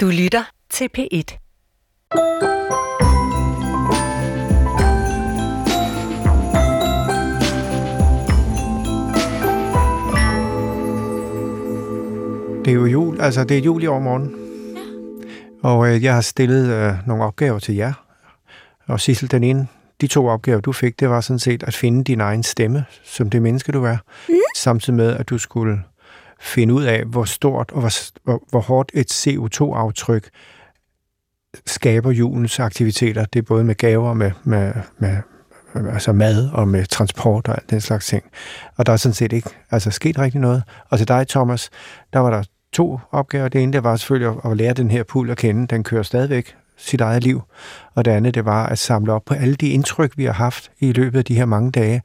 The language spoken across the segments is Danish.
Du lytter til P1. Det er jo jul, altså det er jul i overmorgen. Ja. Og øh, jeg har stillet øh, nogle opgaver til jer. Og Sissel, den ene, de to opgaver, du fik, det var sådan set at finde din egen stemme, som det menneske, du er. Mm. Samtidig med, at du skulle finde ud af, hvor stort og hvor, hvor, hvor hårdt et CO2-aftryk skaber julens aktiviteter. Det er både med gaver, med, med, med altså mad og med transport og alt den slags ting. Og der er sådan set ikke altså, sket rigtig noget. Og til dig, Thomas, der var der to opgaver. Det ene, det var selvfølgelig at lære den her pool at kende. Den kører stadigvæk sit eget liv. Og det andet, det var at samle op på alle de indtryk, vi har haft i løbet af de her mange dage,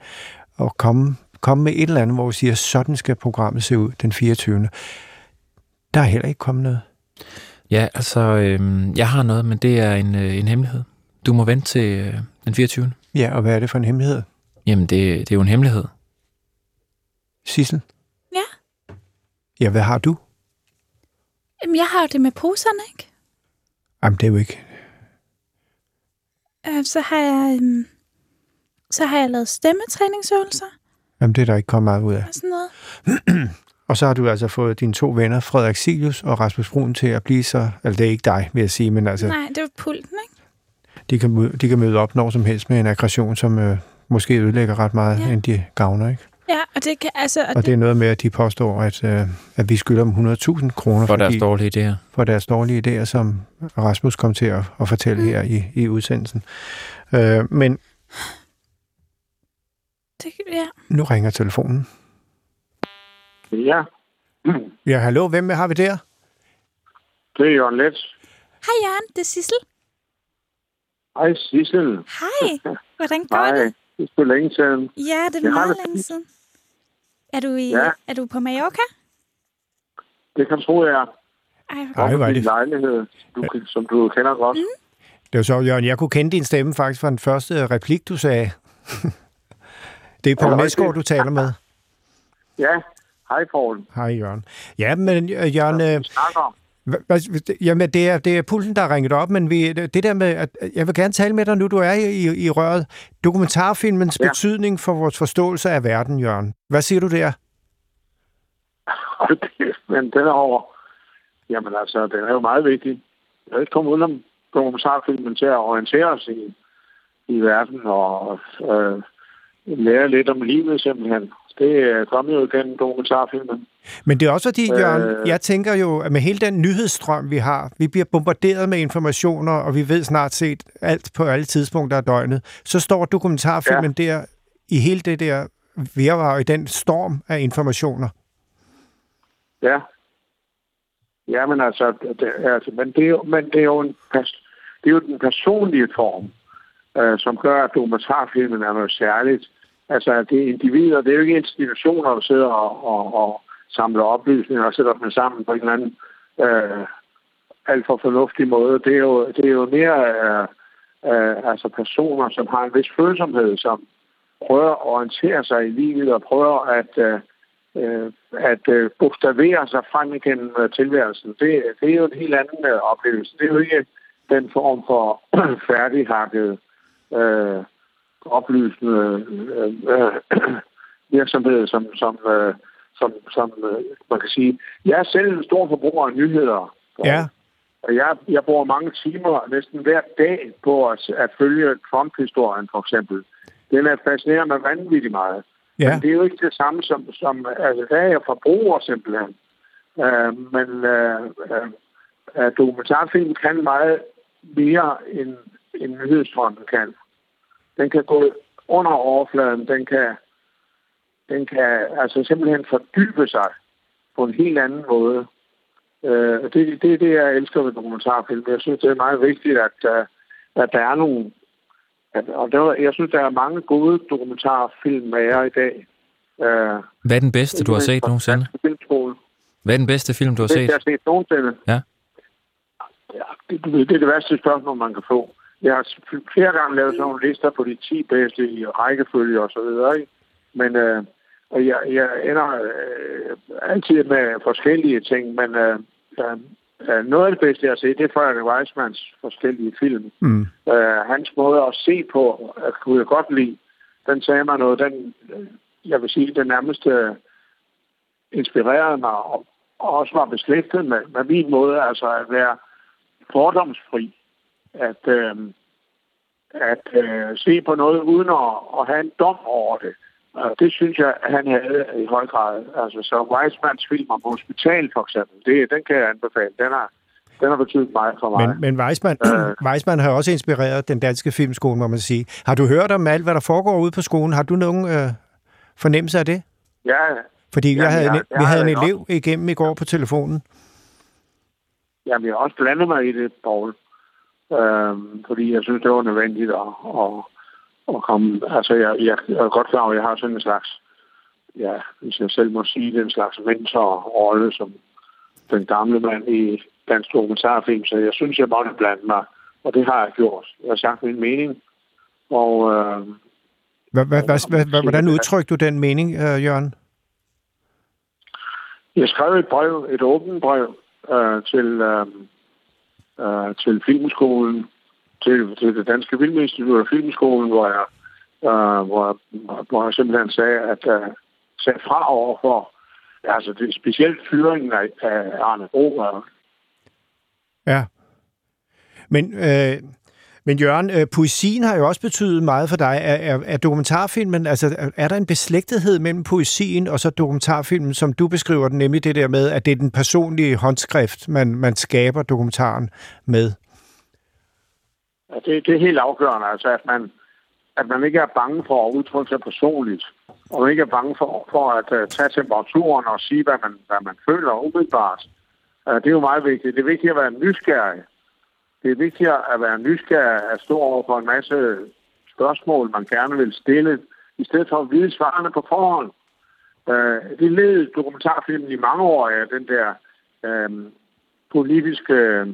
og komme, komme med et eller andet, hvor vi siger, sådan skal programmet se ud den 24. Der er heller ikke kommet noget. Ja, altså, øh, jeg har noget, men det er en, øh, en hemmelighed. Du må vente til øh, den 24. Ja, og hvad er det for en hemmelighed? Jamen, det, det er jo en hemmelighed. Sissel? Ja. Ja, hvad har du? Jamen, jeg har jo det med poserne, ikke? Jamen, det er jo ikke... Øh, så har jeg... Um, så har jeg lavet stemmetræningsøvelser Jamen, det er der ikke kommet meget ud af. og sådan noget. Og så har du altså fået dine to venner, Frederik Silius og Rasmus Brun, til at blive så... Altså, det er ikke dig, vil jeg sige, men altså, Nej, det var pulten, ikke? de kan, møde, de kan møde op når som helst med en aggression, som øh, måske ødelægger ret meget, ja. Ja. end de gavner, ikke? Ja, og det kan altså... Og Og det, det er noget med, at de påstår, at, øh, at vi skylder dem 100.000 kroner For deres dårlige idéer. for deres dårlige idéer, som Rasmus kom til at, at fortælle Mm. her i, i udsendelsen. Øh, men det, ja. nu ringer telefonen. Ja, Ja, hallo, hvem har vi der? det er Jørgen Let. Hej, Jørgen. Det er Sissel. Hej Sissel. Hej. Hvordan går Hej. det? Det er så længe siden. Ja, det er Jeg meget det længe siden. Er du, i, Ja. er du på Mallorca? Det kan du tro, jeg er. Ej, Ej, hvor er Din det. lejlighed, du, som du kender godt. Mm. Det var så, Jørgen, jeg kunne kende din stemme faktisk fra den første replik, du sagde. det er Poul Ja, Næsgaard, du taler med. Ja, hej Poul. Hej, Jørgen. Ja, men øh, Jørgen, øh, hva- hva- jamen, det er, det er pulsen, der har ringet op, men vi, det der med, at jeg vil gerne tale med dig nu, du er i, i, røret. Dokumentarfilmens ja. Ja. betydning for vores forståelse af verden, Jørgen. Hvad siger du der? Men den er over. Jamen altså, den er jo meget vigtig. Jeg er ikke kommet udenom dokumentarfilmen til at orientere os i, i verden og øh, lære lidt om livet simpelthen. Det er kommet jo gennem dokumentarfilmen. Men det er også fordi, Jørgen, Øh. jeg tænker jo, at med hele den nyhedsstrøm, vi har, vi bliver bombarderet med informationer, og vi ved snart set alt på alle tidspunkter af døgnet, så står dokumentarfilmen ja. der i hele det der virvar, i den storm af informationer. Ja. Ja, men altså, det, altså men, det er men det er jo, en, det er jo den personlige form, øh, som gør, at dokumentarfilmen er noget særligt. Altså, det er individer, det er jo ikke institutioner, der sidder og, og, og samler oplysninger og sætter dem sammen på en eller anden øh, alt for fornuftig måde. Det er jo, det er jo mere øh, øh, altså personer, som har en vis følsomhed, som prøver at orientere sig i livet og prøver at øh, øh at øh, bogstavere sig frem igennem øh, tilværelsen. Det, det er jo en helt anden øh, oplevelse. Det er jo ikke den form for færdighakket, øh, oplysende øh, øh, virksomhed, som, som, øh, som, som øh, man kan sige. Jeg er selv en stor forbruger af nyheder. Ja. Og jeg, jeg bruger mange timer næsten hver dag på at, at følge Trump-historien, for eksempel. Den er fascinerende mig vanvittigt meget. Ja. Men det er jo ikke det samme som, som altså, der er jeg forbruger simpelthen. Uh, men uh, uh, dokumentarfilm kan meget mere, end, end nyhedsstrømmen kan. Den kan gå under overfladen, den kan, den kan altså simpelthen fordybe sig på en helt anden måde. Uh, det, det er det, jeg elsker ved dokumentarfilm. Jeg synes, det er meget vigtigt, at, uh, at der er nogle at, og der, jeg synes, der er mange gode dokumentarfilm med jer i dag. Uh, Hvad er den bedste, du har set nogensinde? Hvad er den bedste film, du har Det, set? jeg har set nogensinde. Ja. Ja, det, det er det værste spørgsmål, man kan få. Jeg har flere gange lavet sådan nogle lister på de 10 bedste i rækkefølge og så videre. Ikke? Men øh, og jeg, jeg ender øh, altid med forskellige ting, men øh, øh, noget af det bedste, jeg har set, det er Frederik Weismans forskellige film. Mm. Uh, hans måde at se på, at kunne jeg godt lide, den sagde mig noget, den, jeg vil sige, den nærmeste inspirerede mig, og, og også var beslægtet med, med min måde, altså at være fordomsfri. At, øh, at øh, se på noget uden at, at have en dom over det. Og det synes jeg, han havde i høj grad. Altså, så Weismans film om hospital, for eksempel, det, den kan jeg anbefale. Den har, den har betydet meget for mig. Men, men Weisman, Øh. Weisman har også inspireret den danske filmskole, må man sige. Har du hørt om alt, hvad der foregår ude på skolen? Har du nogen øh, fornemmelse af det? Ja, Fordi Jamen, jeg havde, jeg- en, jeg vi havde en det elev igennem i går på telefonen. jamen, jeg har også blandet mig i det, Paul. Øhm, fordi jeg synes, det var nødvendigt at, at, at komme... Altså, jeg, jeg, jeg er godt klar over, at jeg har sådan en slags... Ja, hvis jeg selv må sige, den slags mentorrolle, som den gamle mand i dansk dokumentarfilm. Så jeg synes, jeg måtte blande mig. Og det har jeg gjort. Jeg har sagt min mening. Og øh, Hva, hva, hva, hva, hva, hvordan udtrykte du den mening, øh, Jørgen? Jeg skrev et brev, et åbent brev øh, til, øh, øh, til Filmskolen, til, til det Danske Filminstitut og Filmskolen, hvor jeg, øh, hvor, hvor jeg simpelthen sagde, at øh, sagde fra over for altså det er specielt fyringen af, af Arne Bro. Øh. Ja. Men, øh, men Jørgen, øh, poesien har jo også betydet meget for dig. Er, er, er dokumentarfilmen, altså er, der en beslægtethed mellem poesien og så dokumentarfilmen, som du beskriver den, nemlig det der med, at det er den personlige håndskrift, man, man skaber dokumentaren med? Ja, det, det er helt afgørende, altså at man, at man ikke er bange for at udtrykke sig personligt, og man ikke er bange for, for at uh, tage temperaturen og sige, hvad man, hvad man føler umiddelbart. Uh, det er jo meget vigtigt. Det er vigtigt at være nysgerrig. Det er vigtigt at være nysgerrig at stå over for en masse spørgsmål, man gerne vil stille, i stedet for at vide svarene på forhånd. Øh, det led dokumentarfilmen i mange år af den der øh, politiske øh,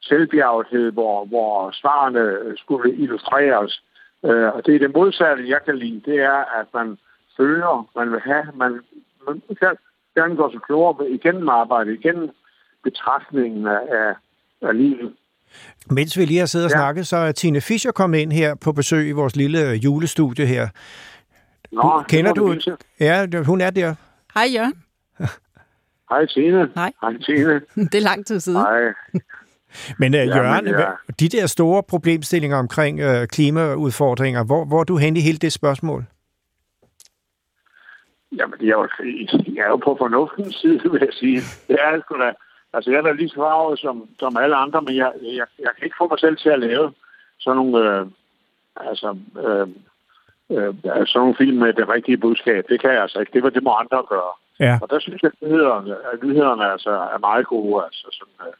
selvbjergethed, hvor, hvor svarene øh, skulle illustreres. Øh, og det er det modsatte, jeg kan lide, det er, at man føler, man vil have, man, man kan gerne gå så klogere igennem arbejdet, igennem betragtningen af, af livet. Mens vi lige har siddet og Ja. snakket, så er Tine Fischer kommet ind her på besøg i vores lille julestudie her. Nå, Kender du-. Ja, hun er der. Hej Jørgen. Hej Tine. Hej. Hej Tine. Det er lang tid siden. Hej. Men uh, Jørgen, ja. ja. de der store problemstillinger omkring uh, klimaudfordringer, hvor, hvor er du hen i hele det spørgsmål? Jamen, jeg er, jo, jeg er jo på fornuftens side, vil jeg sige. Det er sgu da. Altså, jeg er da lige så farvet som, som alle andre, men jeg, jeg, jeg kan ikke få mig selv til at lave sådan nogle, øh, altså, øh, øh, sådan nogle film med det rigtige budskab. Det kan jeg altså ikke. Det, var- det må andre gøre. Ja. Og der synes jeg, at nyhederne, at nyhederne altså, er meget gode. Altså, sådan, øh,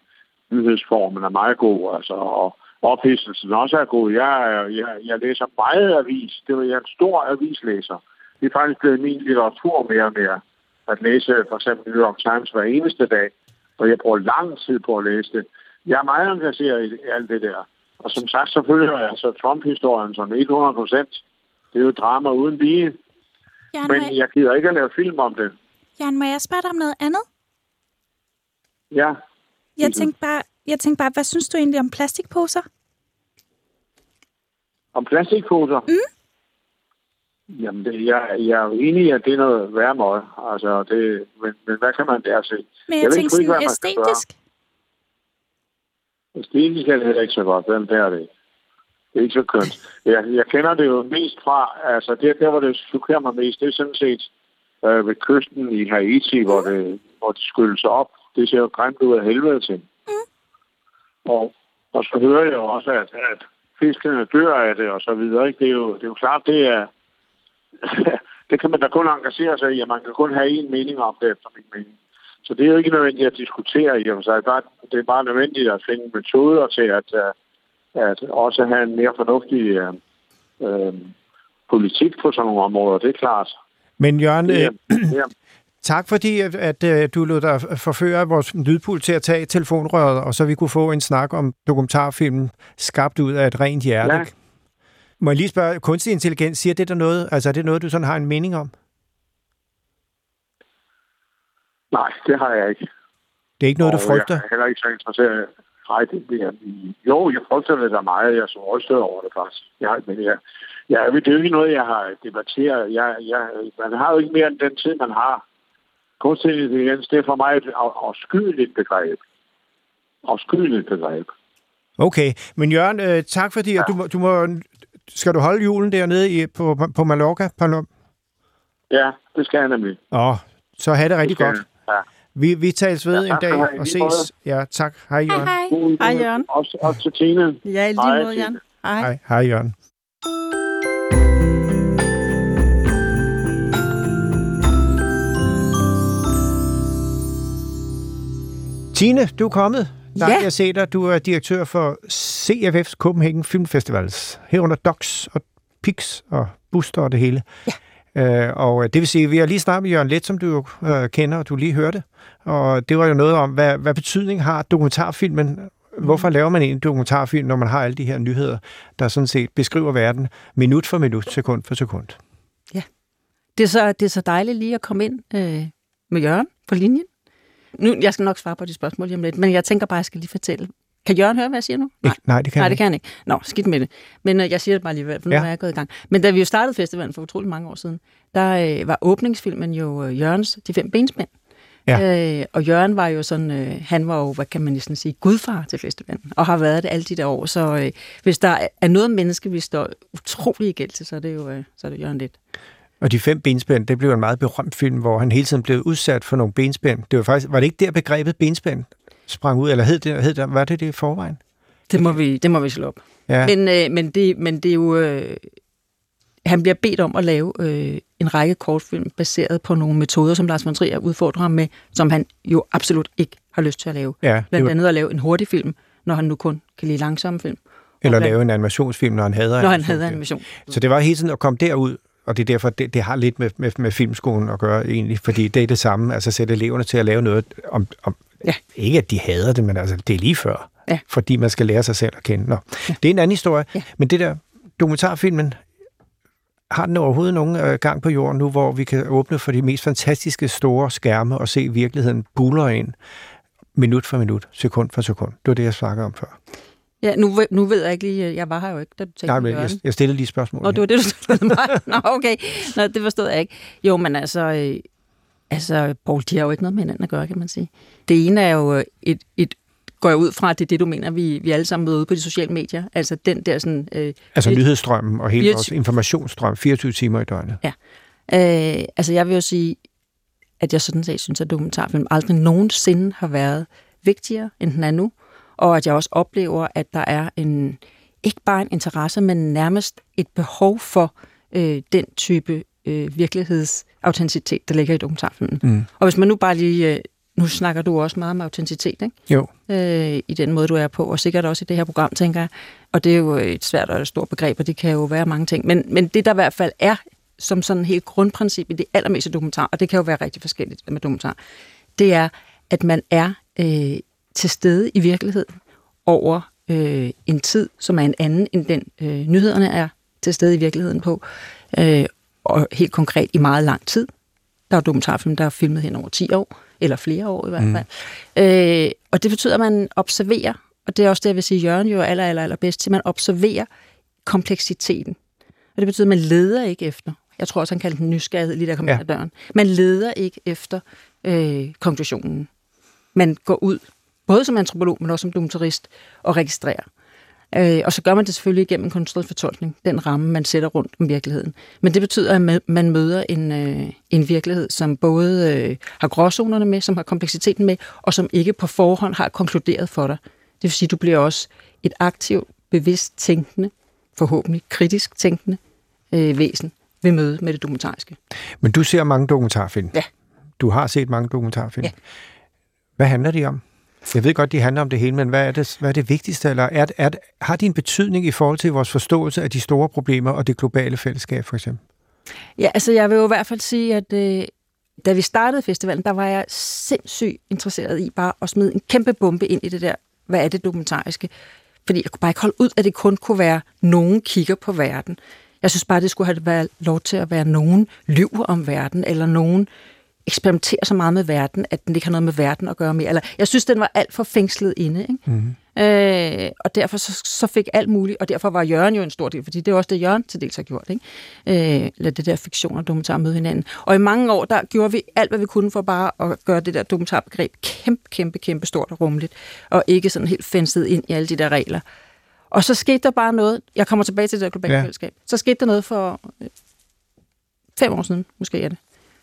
nyhedsformen er meget god, altså, og ophidselsen også er god. Jeg, jeg, jeg læser meget avis. Det var jeg en stor avislæser. Det er faktisk blevet min litteratur mere og mere. At læse for eksempel New York Times hver eneste dag. Og jeg bruger lang tid på at læse det. Jeg er meget engageret i alt det der. Og som sagt, så følger jeg altså Trump-historien som 100 procent. Det er jo drama uden lige. Jan, Men jeg, jeg gider ikke at lave film om det. Jan, må jeg spørge dig om noget andet? Ja, Jeg tænkte bare, jeg tænkte bare hvad synes du egentlig om plastikposer? Om plastikposer? Mm. Jamen, det, jeg, jeg er jo enig i, at det er noget værre møg. Altså, det, men, men hvad kan man der se? Men jeg, sgu ikke, sådan gøre. æstetisk. Æstetisk er det heller ikke så godt. Den der er det ikke. Det er ikke så kønt. Jeg, jeg kender det jo mest fra, altså det, der, hvor det chokerer mig mest, det er sådan set øh, ved kysten i Haiti, hvor det, hvor det skyldes op. Det ser jo grimt ud af helvede til. Mm. Og, og så hører jeg jo også, at, at fiskene dør af det, og så videre. Ikke? Det, er jo, det er jo klart, det er... det kan man da kun engagere sig i, og man kan kun have en mening om det, efter min mening. Så det er jo ikke nødvendigt at diskutere i og for sig. Det er bare nødvendigt at finde metoder til at, øh, at også have en mere fornuftig øh, øh, politik på sådan nogle områder. Det er klart. Men Jørgen, Det øh, er, det er, tak fordi, at, at øh, du lod dig forføre vores lydpul til at tage telefonrøret, og så vi kunne få en snak om dokumentarfilmen skabt ud af et rent hjerte. Ja. Må jeg lige spørge, kunstig intelligens, siger det der noget? Altså er det noget, du sådan har en mening om? nej, det har jeg ikke. Det er ikke noget, du Og frygter? Jeg er heller ikke så interesseret. Nej, det, det er, jo, jeg frygter det da meget. Jeg er så rystet over det faktisk. Jeg, men jeg, jeg, det er jo ikke noget, jeg har debatteret. Jeg, jeg, man har jo ikke mere end den tid, man har. Kunstig intelligens, det er for mig et af- afskyeligt begreb. Afskyeligt begreb. Okay, men Jørgen, øh, tak fordi, ja. du, må, du må, skal du holde julen dernede i, på, på Mallorca? På, Ja, det skal jeg nemlig. Åh, så have det rigtig skal godt. jeg. Ja. Vi, vi tales ved Ja, en tak dag og måde. ses. Ja, tak. Hej, Hej, Jørgen. hej. God- Hej, Jørgen. Også, også til Tine. Ja, i lige Hej, måde. Jan. Hej. Hej, hej Jørgen. Tine, du er kommet. Nej, Ja. jeg ser dig. Du er direktør for CFF's Copenhagen Film Festivals. Herunder Docs og Pix og Buster og det hele. Ja. Øh, og det vil sige, vi har lige snakket med Jørgen Let, som du jo øh, kender, og du lige hørte. Og det var jo noget om, hvad, hvad betydning har dokumentarfilmen? Hvorfor laver man en dokumentarfilm, når man har alle de her nyheder, der sådan set beskriver verden minut for minut, sekund for sekund? Det er, så, det er så dejligt lige at komme ind øh, med Jørgen på linjen. Nu, jeg skal nok svare på de spørgsmål lige om lidt, men jeg tænker bare, at jeg skal lige fortælle. Kan Jørgen høre, hvad jeg siger nu? Nej, nej det kan Nej, det ikke. kan han ikke. Nå, skidt med det. Men øh, jeg siger det bare alligevel, for nu ja. er jeg gået i gang. Men da vi jo startede festivalen for utrolig mange år siden, der øh, var åbningsfilmen jo øh, Jørgens De Fem Benspænd. Ja. Øh, og Jørgen var jo sådan, øh, han var jo, hvad kan man næsten sige, gudfar til festivalen, og har været det alle de der år. Så øh, hvis der er noget menneske, vi står utrolig i gæld til, så er det jo øh, så er det Jørgen lidt. Og de fem benspænd, det blev en meget berømt film, hvor han hele tiden blev udsat for nogle benspænd. Det var faktisk, var det ikke der begrebet benspænd sprang ud, eller hed det, hed det, var det det i forvejen? Det må vi, det må vi slå op. Ja. Men, øh, men, det, men det er jo... Øh, han bliver bedt om at lave øh, en række kortfilm baseret på nogle metoder, som Lars von Trier udfordrer ham med, som han jo absolut ikke har lyst til at lave. ja, Blandt var, andet at lave en hurtig film, når han nu kun kan lide langsomme film. eller blandt- lave en animationsfilm, når han hader Når han havde animation. Så det var hele tiden at komme derud, og det er derfor, det, det har lidt med, med, med filmskolen at gøre egentlig, fordi det er det samme, altså sætte eleverne til at lave noget om, om Ja. ikke at de hader det, men altså det er lige før, Ja. fordi man skal lære sig selv at kende. Nå, ja. Det er en anden historie, Ja. men det der dokumentarfilmen, har den overhovedet nogen øh, gang på jorden nu, hvor vi kan åbne for de mest fantastiske store skærme og se virkeligheden buller ind minut for minut, sekund for sekund. Det var det, jeg snakkede om før. Ja, nu, nu ved jeg ikke lige, jeg var her jo ikke, da du tænkte Nej, men jeg, jeg stillede lige spørgsmål. Og det var det, du spurgte mig. Nå, okay. Nå, det forstod jeg ikke. Jo, men altså, øh, altså Paul, de har jo ikke noget med hinanden at gøre, kan man sige. Det ene er jo øh, et, et går jeg ud fra, at det er det, du mener, vi, vi alle sammen møder ude på de sociale medier. Altså den der sådan... Øh, Altså lidt- nyhedsstrømmen og hele 24 vores informationsstrøm, 24 timer i døgnet. Øh, altså jeg vil jo sige, at jeg sådan set synes, at dokumentarfilm aldrig nogensinde har været vigtigere, end den er nu. Og at jeg også oplever, at der er en ikke bare en interesse, men nærmest et behov for øh, den type øh, virkelighedsautenticitet, der ligger i dokumentarfilmen. Mm. Og hvis man nu bare lige... Øh, nu snakker du også meget om autenticitet, ikke? Jo. øh, i den måde, du er på, og sikkert også i det her program, tænker jeg. Og det er jo et svært og et stort begreb, og det kan jo være mange ting. Men, men det, der i hvert fald er som sådan helt grundprincip i det allermeste dokumentar, og det kan jo være rigtig forskelligt med dokumentar, det er, at man er øh, til stede i virkeligheden over øh, en tid, som er en anden end den øh, nyhederne er til stede i virkeligheden på, øh, og helt konkret i meget lang tid. Der er dokumentarfilm, der er filmet hen over 10 år, eller flere år i hvert fald. Mm. Øh, og det betyder, at man observerer, og det er også det, jeg vil sige, Jørgen jo er aller, aller, aller bedst til, man observerer kompleksiteten. Og det betyder, at man leder ikke efter, jeg tror også, han kaldte den nysgerrighed, lige der kom ja. ind ad døren. Man leder ikke efter øh, konklusionen. Man går ud, både som antropolog, men også som dokumentarist, og registrerer. Øh, og så gør man det selvfølgelig igennem en konstrueret fortolkning, den ramme, man sætter rundt om virkeligheden. Men det betyder, at man- man møder en, øh, en virkelighed, som både øh, har gråzonerne med, som har kompleksiteten med, og som ikke på forhånd har konkluderet for dig. Det vil sige, at du bliver også et aktivt, bevidst tænkende, forhåbentlig kritisk tænkende øh, væsen ved møde med det dokumentariske. Men du ser mange dokumentarfilm. Ja. Du har set mange dokumentarfilm. Ja. Hvad handler de om? Jeg ved godt, de handler om det hele, men hvad er det, hvad er det vigtigste? Eller er, er, har de en betydning i forhold til vores forståelse af de store problemer og det globale fællesskab, for eksempel? Ja, altså jeg vil jo i hvert fald sige, at øh, da vi startede festivalen, der var jeg sindssygt interesseret i bare at smide en kæmpe bombe ind i det der, hvad er det dokumentariske? Fordi jeg kunne bare ikke holde ud, at det kun kunne være, nogen kigger på verden. Jeg synes bare, det skulle have været lov til at være nogen lyver om verden, eller nogen eksperimenterer så meget med verden, at den ikke har noget med verden at gøre mere. Eller, jeg synes, den var alt for fængslet inde. Ikke? Mm. Øh, og derfor så, så fik alt muligt, og derfor var Jørgen jo en stor del, fordi det er også det, Jørgen til dels har gjort. Ikke? Øh, lad det der fiktion og dokumentar møde hinanden. Og i mange år, der gjorde vi alt, hvad vi kunne for bare at gøre det der dokumentarbegreb kæmpe, kæmpe, kæmpe stort og rummeligt, og ikke sådan helt fængslet ind i alle de der regler. Og så skete der bare noget, jeg kommer tilbage til det der globale ja. fællesskab, så skete der noget for øh, fem år siden, måske er det.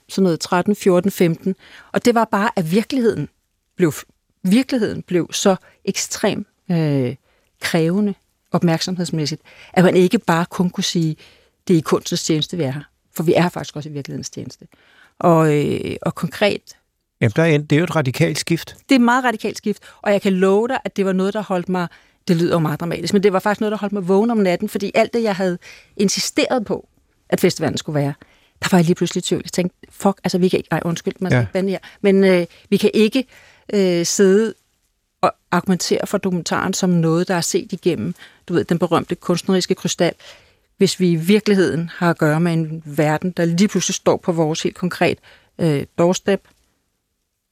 Sådan noget 13, 14, 15. Og det var bare, at virkeligheden blev, virkeligheden blev så ekstrem øh, krævende opmærksomhedsmæssigt, at man ikke bare kun kunne sige, det er i kunstens tjeneste, vi er her. For vi er faktisk også i virkelighedens tjeneste. Og, øh, og konkret... Jamen, der er, det er jo et radikalt skift. Det er et meget radikalt skift, og jeg kan love dig, at det var noget, der holdt mig det lyder jo meget dramatisk, men det var faktisk noget, der holdt mig vågen om natten, fordi alt det, jeg havde insisteret på, at festivalen skulle være, der var jeg lige pludselig i tvivl. Jeg tænkte, fuck, altså vi kan ikke, ej undskyld, man skal ja. ikke bande her, men øh, vi kan ikke øh, sidde og argumentere for dokumentaren som noget, der er set igennem, du ved, den berømte kunstneriske krystal, hvis vi i virkeligheden har at gøre med en verden, der lige pludselig står på vores helt konkret øh, doorstep,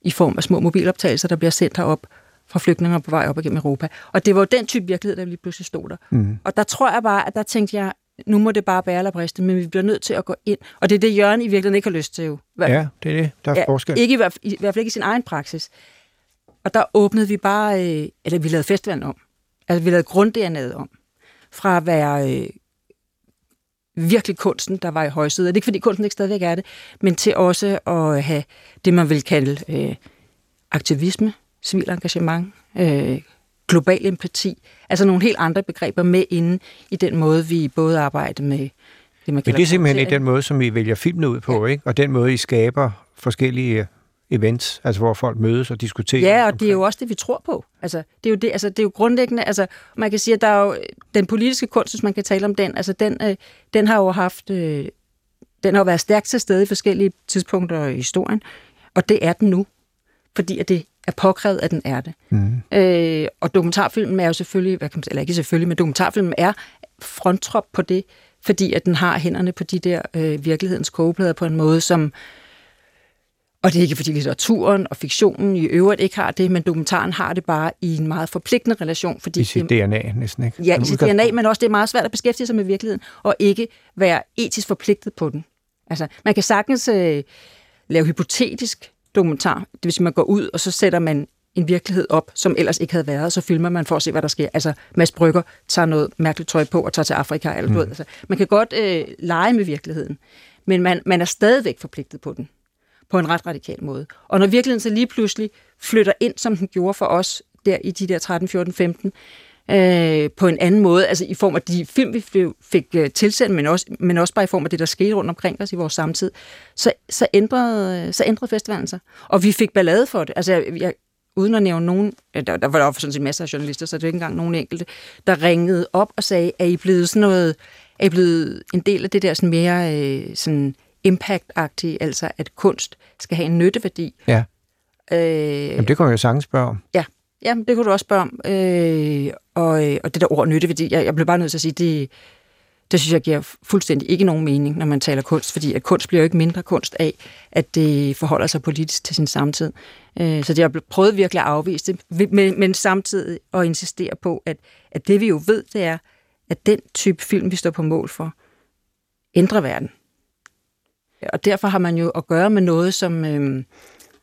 i form af små mobiloptagelser, der bliver sendt herop, fra flygtninge på vej op igennem Europa. Og det var jo den type virkelighed, der lige pludselig stod der. Mm. Og der tror jeg bare, at der tænkte jeg, nu må det bare bære eller briste, men vi bliver nødt til at gå ind. Og det er det, Jørgen i virkeligheden ikke har lyst til jo. Ja, det er det. Der er ja, forskel. Ikke i, hvert, i, i hvert fald ikke i sin egen praksis. Og der åbnede vi bare, øh, eller vi lavede festivalen om. Altså vi lavede grund om. Fra at være øh, virkelig kunsten, der var i højsiden. Det er ikke, fordi kunsten ikke stadigvæk er det, men til også at have det, man vil kalde øh, aktivisme, civil engagement, øh, global empati, altså nogle helt andre begreber med inde i den måde, vi både arbejder med det, man Men det er simpelthen ikke den måde, som I vælger filmene ud på, ja. ikke? Og den måde, I skaber forskellige events, altså hvor folk mødes og diskuterer. Ja, og omkring. det er jo også det, vi tror på. Altså, det er jo, det, altså, det er jo grundlæggende, altså, man kan sige, at der er jo den politiske kunst, hvis man kan tale om den, altså den, øh, den har jo haft, øh, den har jo været stærkt til stede i forskellige tidspunkter i historien, og det er den nu, fordi at det er påkrævet, at den er det. Mm. Øh, og dokumentarfilmen er jo selvfølgelig, hvad kan man, eller ikke selvfølgelig, men dokumentarfilmen er fronttrop på det, fordi at den har hænderne på de der øh, virkelighedens kogeplader på en måde, som og det er ikke fordi litteraturen og fiktionen i øvrigt ikke har det, men dokumentaren har det bare i en meget forpligtende relation. Fordi I sit det, DNA næsten, ikke? Ja, i sit DNA, men også det er meget svært at beskæftige sig med virkeligheden, og ikke være etisk forpligtet på den. Altså, man kan sagtens øh, lave hypotetisk dokumentar. Det vil sige, man går ud, og så sætter man en virkelighed op, som ellers ikke havde været, og så filmer man for at se, hvad der sker. Altså, Mads Brygger tager noget mærkeligt tøj på og tager til Afrika. Eller, mm. ved, altså, man kan godt øh, lege med virkeligheden, men man, man er stadigvæk forpligtet på den, på en ret radikal måde. Og når virkeligheden så lige pludselig flytter ind, som den gjorde for os der i de der 13, 14, 15, øh, på en anden måde, altså i form af de film, vi fik øh, tilsendt, men også, men også bare i form af det, der skete rundt omkring os i vores samtid, så, så, ændrede, så ændrede festivalen sig. Og vi fik ballade for det. Altså, jeg, jeg, uden at nævne nogen, der, der var der sådan set masser af journalister, så det er ikke engang nogen enkelte, der ringede op og sagde, er I blevet sådan noget, er I blevet en del af det der sådan mere øh, sådan impact-agtige, altså at kunst skal have en nytteværdi. Ja. Øh, Jamen, det kunne jeg jo sagtens spørge om. Ja, Jamen, det kunne du også spørge om. Øh, og, øh, og det der ord nytteværdi, jeg, jeg blev bare nødt til at sige, det, det synes jeg giver fuldstændig ikke nogen mening, når man taler kunst, fordi at kunst bliver jo ikke mindre kunst af, at det forholder sig politisk til sin samtid. Øh, så det har prøvet virkelig at afvise det, men, men samtidig at insistere på, at, at det vi jo ved, det er, at den type film, vi står på mål for, ændrer verden. Og derfor har man jo at gøre med noget, som, øh,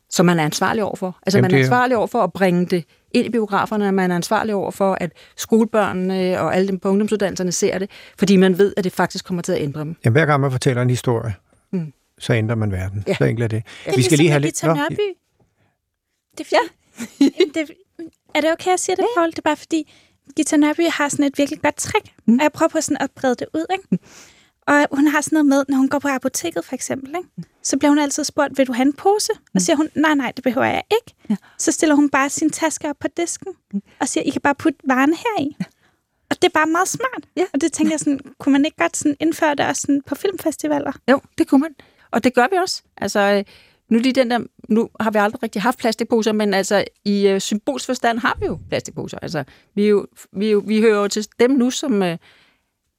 som man er ansvarlig overfor. Altså Jamen, man er ansvarlig overfor at bringe det ind i biograferne, at man er ansvarlig over for, at skolebørnene og alle dem på ungdomsuddannelserne ser det, fordi man ved, at det faktisk kommer til at ændre dem. Ja, hver gang man fortæller en historie, mm. så ændrer man verden. Ja. Så enkelt er det. Ja. Vi skal lige have lidt... Nå, det, ja. det, er det okay, at sige det, Paul? Det er bare fordi, Gita Nørby har sådan et virkelig godt trick, mm. og jeg prøver på sådan at brede det ud, ikke? Mm. Og hun har sådan noget med, når hun går på apoteket for eksempel, ikke? så bliver hun altid spurgt, vil du have en pose? Mm. Og siger hun, nej, nej, det behøver jeg ikke. Ja. Så stiller hun bare sin taske op på disken, mm. og siger, I kan bare putte varerne heri. Ja. Og det er bare meget smart. Ja. Og det tænker jeg sådan, kunne man ikke godt sådan indføre det også sådan på filmfestivaler? Jo, det kunne man. Og det gør vi også. Altså, nu, lige den der, nu har vi aldrig rigtig haft plastikposer, men altså i uh, symbolsk forstand har vi jo plastikposer. Altså, vi, jo, vi, jo, vi hører jo til dem nu, som, uh,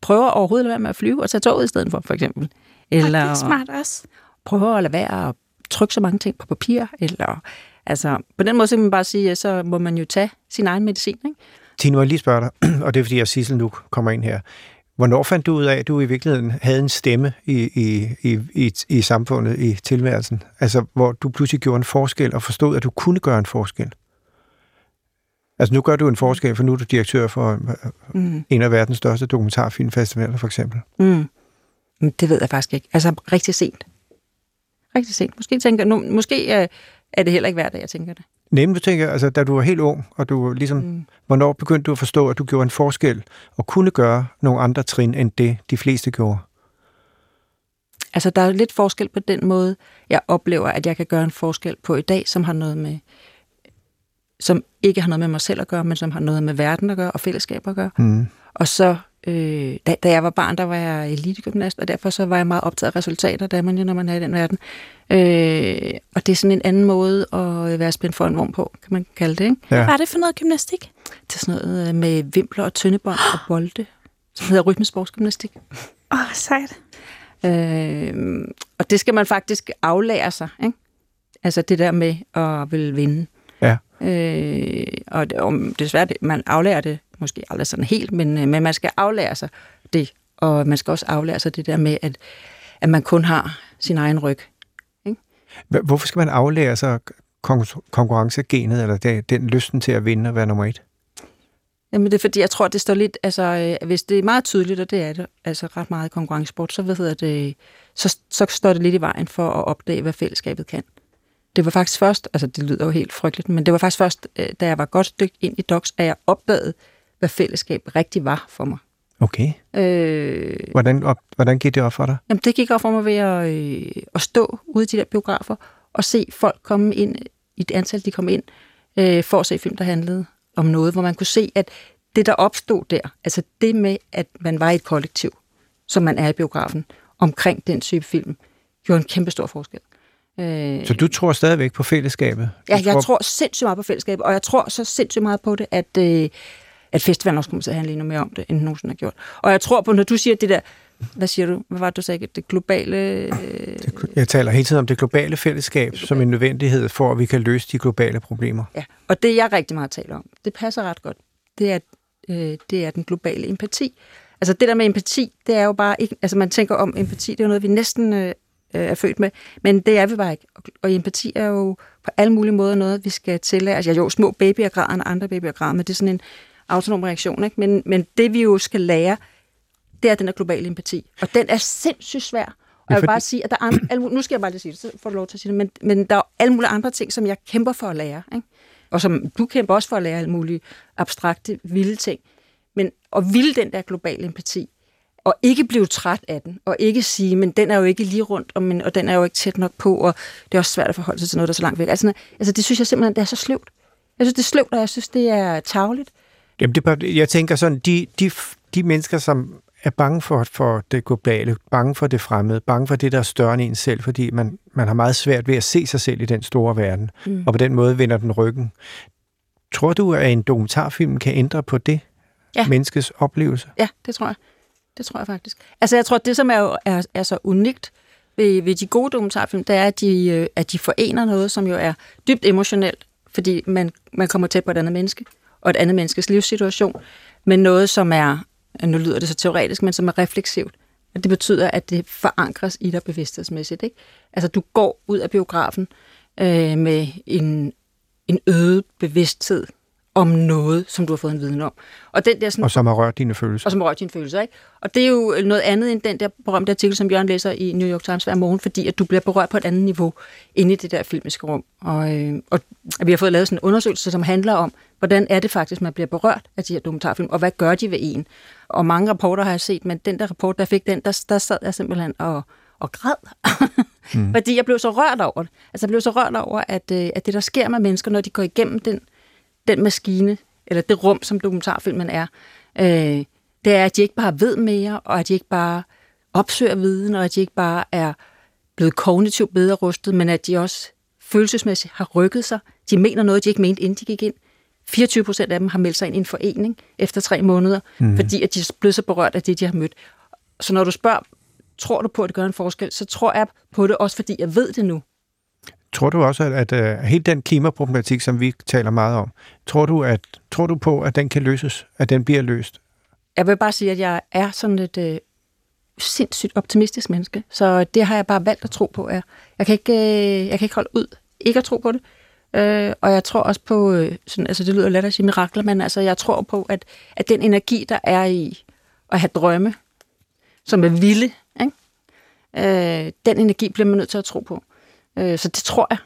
prøver overhovedet at lade være med at flyve og tage toget i stedet for, for eksempel. Eller og det er smart også. Prøver at lade være at trykke så mange ting på papir, eller altså, på den måde så kan man bare sige, at så må man jo tage sin egen medicin, ikke? Tine, må jeg lige spørge dig, og det er fordi, at Sissel nu kommer ind her. Hvornår fandt du ud af, at du i virkeligheden havde en stemme i, i, i, i, i samfundet, i tilværelsen? Altså, hvor du pludselig gjorde en forskel og forstod, at du kunne gøre en forskel? Altså, nu gør du en forskel, for nu er du direktør for mm. en af verdens største dokumentarfilmfestivaler, for eksempel. Mm. Det ved jeg faktisk ikke. Altså, rigtig sent. Rigtig sent. Måske, tænker, nu, måske øh, er det heller ikke hver dag, jeg tænker det. Nemlig, du tænker, altså, da du var helt ung, og du ligesom, mm. hvornår begyndte du at forstå, at du gjorde en forskel, og kunne gøre nogle andre trin, end det, de fleste gjorde? Altså, der er lidt forskel på den måde, jeg oplever, at jeg kan gøre en forskel på i dag, som har noget med, som ikke har noget med mig selv at gøre, men som har noget med verden at gøre, og fællesskab at gøre. Mm. Og så Øh, da, da jeg var barn, der var jeg elitegymnast, og derfor så var jeg meget optaget af resultater, der er man jo, når man er i den verden. Øh, og det er sådan en anden måde at være spændt for en vogn på, kan man kalde det. Ikke? Ja. Hvad var det for noget gymnastik? Det er sådan noget øh, med vimpler og tyndebånd og bolde, som hedder rytmesportsgymnastik. Åh, oh, sejt. Øh, og det skal man faktisk aflære sig, ikke? Altså det der med at vil vinde. Ja. Øh, og det, om, desværre, man aflærer det måske aldrig sådan helt, men, øh, men man skal aflære sig det, og man skal også aflære sig det der med, at, at man kun har sin egen ryg. Ikke? Hvorfor skal man aflære sig konkurrencegenet, eller den lysten til at vinde og være nummer et? Jamen det er fordi, jeg tror, det står lidt, altså øh, hvis det er meget tydeligt, og det er det, altså ret meget i konkurrencesport, så, ved jeg, det, så, så står det lidt i vejen for at opdage, hvad fællesskabet kan. Det var faktisk først, altså det lyder jo helt frygteligt, men det var faktisk først, øh, da jeg var godt stykke ind i DOCS, at jeg opdagede, hvad fællesskab rigtig var for mig. Okay. Øh, hvordan, op, hvordan gik det op for dig? Jamen, det gik op for mig ved at, øh, at stå ude i de der biografer og se folk komme ind, i det antal, de kom ind, øh, for at se film, der handlede om noget, hvor man kunne se, at det, der opstod der, altså det med, at man var i et kollektiv, som man er i biografen, omkring den type film, gjorde en kæmpe stor forskel. Øh, så du tror stadigvæk på fællesskabet? Ja, jeg tror... tror sindssygt meget på fællesskabet, og jeg tror så sindssygt meget på det, at, øh, at festivalen også kommer til at handle endnu mere om det, end nogensinde har gjort. Og jeg tror på, når du siger det der, hvad siger du? Hvad var det, du sagde? Det globale... Øh... Jeg taler hele tiden om det globale fællesskab det som en nødvendighed for, at vi kan løse de globale problemer. Ja, og det jeg rigtig meget taler om, det passer ret godt. Det er, øh, det er den globale empati. Altså det der med empati, det er jo bare ikke... Altså man tænker om empati, det er noget, vi næsten øh, er født med, men det er vi bare ikke. Og, og empati er jo på alle mulige måder noget, vi skal tillære. Altså jo, små babyer græder, og andre babyer græder, men det er sådan en autonom reaktion. Ikke? Men, men det vi jo skal lære, det er den her globale empati. Og den er sindssygt svær. Og jeg vil bare sige, at der er andre, alle, nu skal jeg bare lige sige det, så får du lov til at sige det, men, men der er alle mulige andre ting, som jeg kæmper for at lære. Ikke? Og som du kæmper også for at lære alle mulige abstrakte, vilde ting. Men at ville den der globale empati, og ikke blive træt af den, og ikke sige, men den er jo ikke lige rundt, og, men, og den er jo ikke tæt nok på, og det er også svært at forholde sig til noget, der er så langt væk. Altså, altså det synes jeg simpelthen, det er så sløvt. Jeg synes, det er sløvt, og jeg synes, det er tavligt. Jamen, det, jeg tænker sådan, de, de, de mennesker, som er bange for, for det globale, bange for det fremmede, bange for det, der er større end en selv, fordi man, man har meget svært ved at se sig selv i den store verden, mm. og på den måde vender den ryggen. Tror du, at en dokumentarfilm kan ændre på det? Ja. Menneskets oplevelse? Ja, det tror jeg. Det tror jeg faktisk. Altså, jeg tror, at det, som er, er, er så unikt ved, ved de gode dokumentarfilm, det er, at de, øh, at de forener noget, som jo er dybt emotionelt, fordi man, man kommer tæt på et andet menneske og et andet menneskes livssituation, men noget, som er, nu lyder det så teoretisk, men som er refleksivt. Og det betyder, at det forankres i dig bevidsthedsmæssigt. Ikke? Altså, du går ud af biografen øh, med en, en øget bevidsthed om noget, som du har fået en viden om. Og, den der sådan, og som har rørt dine følelser. Og som har rørt dine følelser, ikke? Og det er jo noget andet end den der berømte artikel, som Jørgen læser i New York Times hver morgen, fordi at du bliver berørt på et andet niveau inde i det der filmiske rum. Og, øh, og vi har fået lavet sådan en undersøgelse, som handler om, hvordan er det faktisk, man bliver berørt af de her dokumentarfilm, og hvad gør de ved en? Og mange rapporter har jeg set, men den der rapport, der fik den, der, der sad jeg simpelthen og, og græd. mm. Fordi jeg blev så rørt over det. Altså jeg blev så rørt over, at, øh, at det, der sker med mennesker, når de går igennem den den maskine, eller det rum, som dokumentarfilmen er, øh, det er, at de ikke bare ved mere, og at de ikke bare opsøger viden, og at de ikke bare er blevet kognitivt bedre rustet, men at de også følelsesmæssigt har rykket sig. De mener noget, de ikke mente, inden de gik ind. 24 procent af dem har meldt sig ind i en forening efter tre måneder, mm. fordi at de er blevet så berørt af det, de har mødt. Så når du spørger, tror du på, at det gør en forskel, så tror jeg på det også, fordi jeg ved det nu tror du også, at, at uh, hele den klimaproblematik, som vi taler meget om, tror du, at, tror du på, at den kan løses? At den bliver løst? Jeg vil bare sige, at jeg er sådan et øh, sindssygt optimistisk menneske, så det har jeg bare valgt at tro på. Jeg, jeg, kan, ikke, øh, jeg kan ikke holde ud ikke at tro på det. Øh, og jeg tror også på, øh, sådan, altså det lyder let at sige mirakler, men altså jeg tror på, at, at den energi, der er i at have drømme, som er vilde, ikke? Øh, den energi bliver man nødt til at tro på. Øh, så det tror jeg.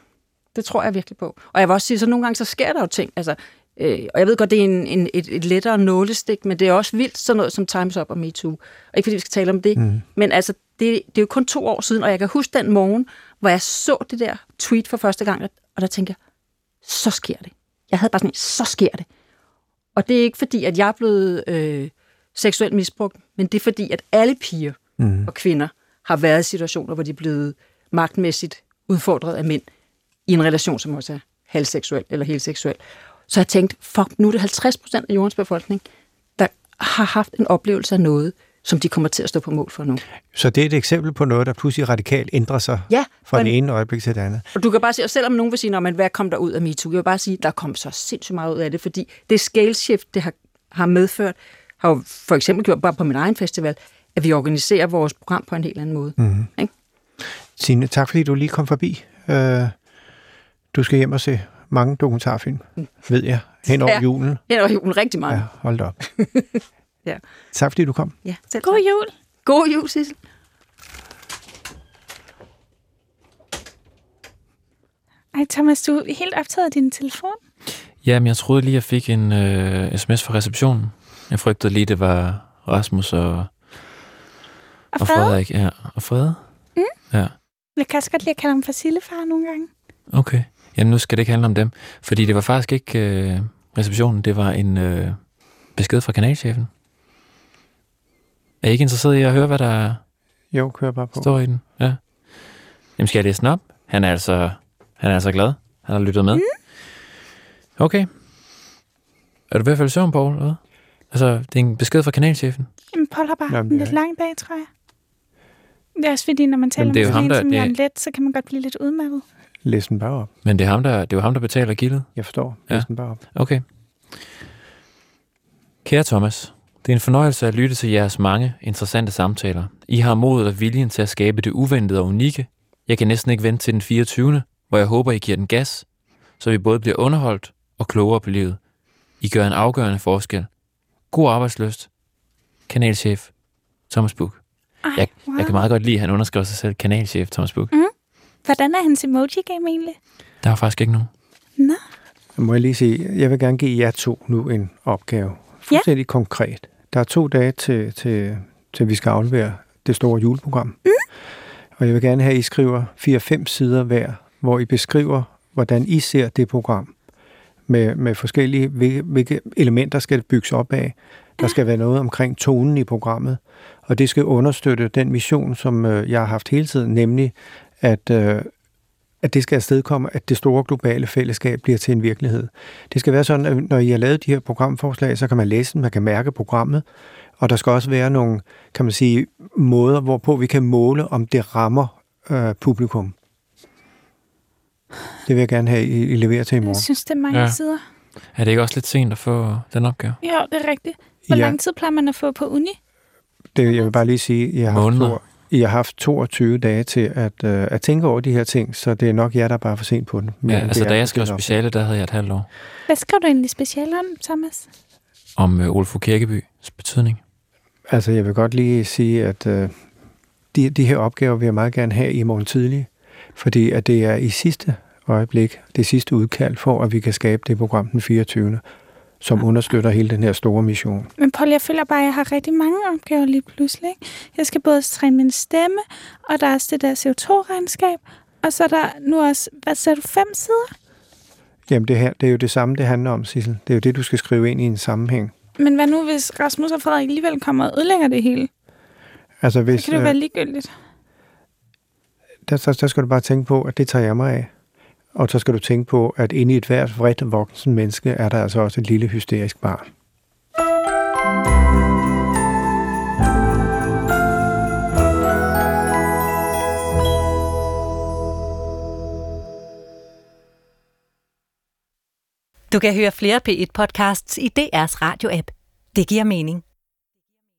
Det tror jeg virkelig på. Og jeg vil også sige, så nogle gange så sker der jo ting. Altså, øh, og jeg ved godt, det er en, en, et, et lettere nålestik, men det er også vildt sådan noget som Times Up og MeToo. Og ikke fordi vi skal tale om det, mm. men altså, det, det er jo kun to år siden, og jeg kan huske den morgen, hvor jeg så det der tweet for første gang, og der tænkte jeg, så sker det. Jeg havde bare sådan, så sker det. Og det er ikke fordi, at jeg er blevet øh, seksuelt misbrugt, men det er fordi, at alle piger mm. og kvinder har været i situationer, hvor de er blevet magtmæssigt udfordret af mænd i en relation, som også er halvseksuel eller helt seksuel. Så jeg tænkte, fuck, nu er det 50 procent af jordens befolkning, der har haft en oplevelse af noget, som de kommer til at stå på mål for nu. Så det er et eksempel på noget, der pludselig radikalt ændrer sig ja, fra det ene øjeblik til det andet. Og du kan bare sige, og selvom nogen vil sige, men hvad kom der ud af MeToo? Jeg vil bare sige, der kom så sindssygt meget ud af det, fordi det scale shift, det har, har medført, har jo for eksempel gjort bare på min egen festival, at vi organiserer vores program på en helt anden måde. Mm-hmm. Ikke? Signe, tak fordi du lige kom forbi. Uh, du skal hjem og se mange dokumentarfilm, mm. ved jeg, hen over ja, julen. Hen over julen, rigtig meget. Ja, hold da op. ja. Tak fordi du kom. Ja, selv God jul. God jul, Sissel. Ej, Thomas, du er helt optaget af din telefon. Jamen, jeg troede lige, jeg fik en øh, sms fra receptionen. Jeg frygtede lige, det var Rasmus og, og, og Frederik. Ja, og Frede. Mm. Ja. Jeg kan også godt lide at kalde ham for Sillefar nogle gange. Okay. Jamen, nu skal det ikke handle om dem. Fordi det var faktisk ikke øh, receptionen, det var en øh, besked fra kanalchefen. Er I ikke interesseret i at høre, hvad der jo, kører bare på. står i den? Ja. Jamen, skal jeg læse den op? Han er altså, han er altså glad. Han har lyttet med. Mm. Okay. Er du ved at falde søvn, Poul? Eller? Altså, det er en besked fra kanalchefen. Jamen, Paul har bare Jamen, en lidt lang dag, tror jeg. Det er også fordi, når man taler med sådan en som Jørgen Let, så kan man godt blive lidt udmattet. Læs den bare op. Men det er ham, der, det er jo ham, der betaler gildet? Jeg forstår. Læs ja. den bare op. Okay. Kære Thomas, det er en fornøjelse at lytte til jeres mange interessante samtaler. I har modet og viljen til at skabe det uventede og unikke. Jeg kan næsten ikke vente til den 24., hvor jeg håber, I giver den gas, så vi både bliver underholdt og klogere på livet. I gør en afgørende forskel. God arbejdsløst. Kanalchef Thomas Buk. Ej, jeg, wow. jeg kan meget godt lide, at han underskriver sig selv kanalchef Thomas Buk. Mm. Hvordan er hans emoji-game egentlig? Der er faktisk ikke nogen. Nå. Må jeg lige sige, jeg vil gerne give jer to nu en opgave. Fuldstændig ja. konkret. Der er to dage til, til, til vi skal aflevere det store juleprogram. Mm. Og jeg vil gerne have, at I skriver 4-5 sider hver, hvor I beskriver, hvordan I ser det program. Med, med forskellige, hvilke, hvilke elementer skal det bygges op af. Der skal være noget omkring tonen i programmet, og det skal understøtte den mission, som øh, jeg har haft hele tiden, nemlig at, øh, at det skal afstedkomme, at det store globale fællesskab bliver til en virkelighed. Det skal være sådan, at når I har lavet de her programforslag, så kan man læse dem, man kan mærke programmet, og der skal også være nogle, kan man sige, måder, hvorpå vi kan måle, om det rammer øh, publikum. Det vil jeg gerne have, I, I leverer til i morgen. Jeg synes, det er mange ja. sider. Er det ikke også lidt sent at få den opgave? Ja, det er rigtigt. Hvor ja. lang tid plejer man at få på uni? Det, jeg vil bare lige sige, at jeg har haft, I har haft 22 dage til at, uh, at tænke over de her ting, så det er nok jer, der er bare for sent på den. Men ja, altså da jeg skrev speciale, der havde jeg et halvt år. Hvad skrev du egentlig speciale om, Thomas? Om uh, Olfo Kirkebys betydning. Altså, jeg vil godt lige sige, at uh, de, de her opgaver vil jeg meget gerne have i morgen tidlig, fordi at det er i sidste øjeblik, det sidste udkald for, at vi kan skabe det program den 24 som understøtter hele den her store mission. Men Paul, jeg føler bare, at jeg har rigtig mange opgaver lige pludselig. Jeg skal både træne min stemme, og der er også det der CO2-regnskab, og så er der nu også, hvad sagde du, fem sider? Jamen, det, her, det er jo det samme, det handler om, Sissel. Det er jo det, du skal skrive ind i en sammenhæng. Men hvad nu, hvis Rasmus og Frederik alligevel kommer og ødelægger det hele? Altså, hvis, så kan det være ligegyldigt der, der, der skal du bare tænke på, at det tager jeg mig af. Og så skal du tænke på, at inde i et hvert vredt voksen menneske, er der altså også et lille hysterisk barn. Du kan høre flere P1-podcasts i DR's radio-app. Det giver mening.